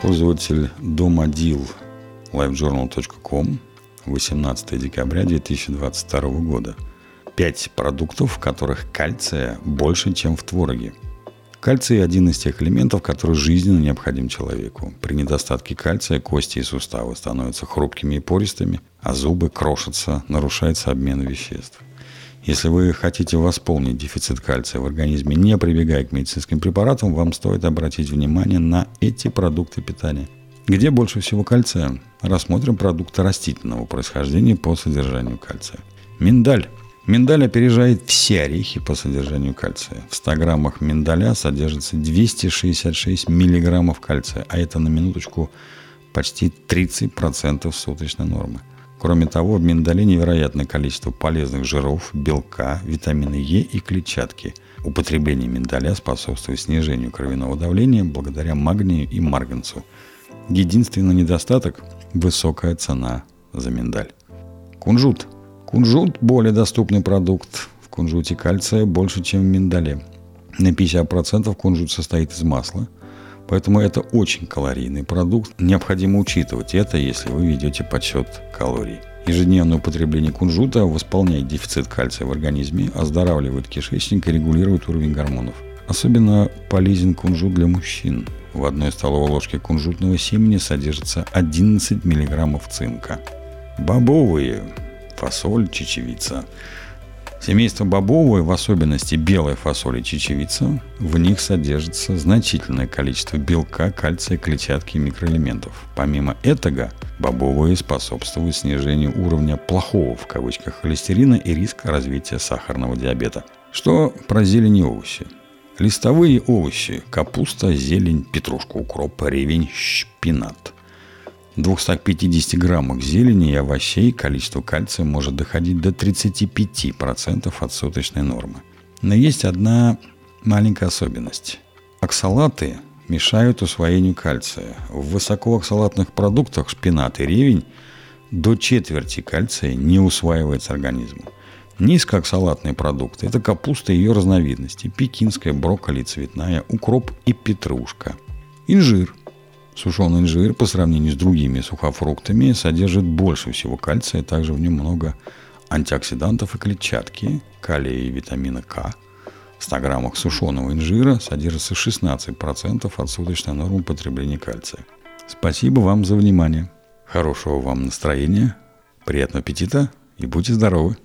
Пользователь Домодил livejournal.com 18 декабря 2022 года. Пять продуктов, в которых кальция больше, чем в твороге. Кальций – один из тех элементов, который жизненно необходим человеку. При недостатке кальция кости и суставы становятся хрупкими и пористыми, а зубы крошатся, нарушается обмен веществ. Если вы хотите восполнить дефицит кальция в организме, не прибегая к медицинским препаратам, вам стоит обратить внимание на эти продукты питания. Где больше всего кальция? Рассмотрим продукты растительного происхождения по содержанию кальция. Миндаль. Миндаль опережает все орехи по содержанию кальция. В 100 граммах миндаля содержится 266 миллиграммов кальция, а это на минуточку почти 30% суточной нормы. Кроме того, в миндале невероятное количество полезных жиров, белка, витамина Е и клетчатки. Употребление миндаля способствует снижению кровяного давления благодаря магнию и марганцу. Единственный недостаток – высокая цена за миндаль. Кунжут. Кунжут – более доступный продукт. В кунжуте кальция больше, чем в миндале. На 50% кунжут состоит из масла – Поэтому это очень калорийный продукт. Необходимо учитывать это, если вы ведете подсчет калорий. Ежедневное употребление кунжута восполняет дефицит кальция в организме, оздоравливает кишечник и регулирует уровень гормонов. Особенно полезен кунжут для мужчин. В одной столовой ложке кунжутного семени содержится 11 мг цинка. Бобовые, фасоль, чечевица – Семейство бобовое, в особенности белая фасоль и чечевица, в них содержится значительное количество белка, кальция, клетчатки и микроэлементов. Помимо этого, бобовые способствуют снижению уровня «плохого» в кавычках холестерина и риска развития сахарного диабета. Что про зелень и овощи? Листовые овощи – капуста, зелень, петрушка, укроп, ревень, шпинат – 250 граммах зелени и овощей количество кальция может доходить до 35% от суточной нормы. Но есть одна маленькая особенность. Оксалаты мешают усвоению кальция. В высокооксалатных продуктах шпинат и ревень до четверти кальция не усваивается организмом. Низкооксалатные продукты – это капуста и ее разновидности – пекинская, брокколи, цветная, укроп и петрушка. Инжир Сушеный инжир по сравнению с другими сухофруктами содержит больше всего кальция, также в нем много антиоксидантов и клетчатки, калия и витамина К. В 100 граммах сушеного инжира содержится 16% от суточной нормы потребления кальция. Спасибо вам за внимание. Хорошего вам настроения, приятного аппетита и будьте здоровы!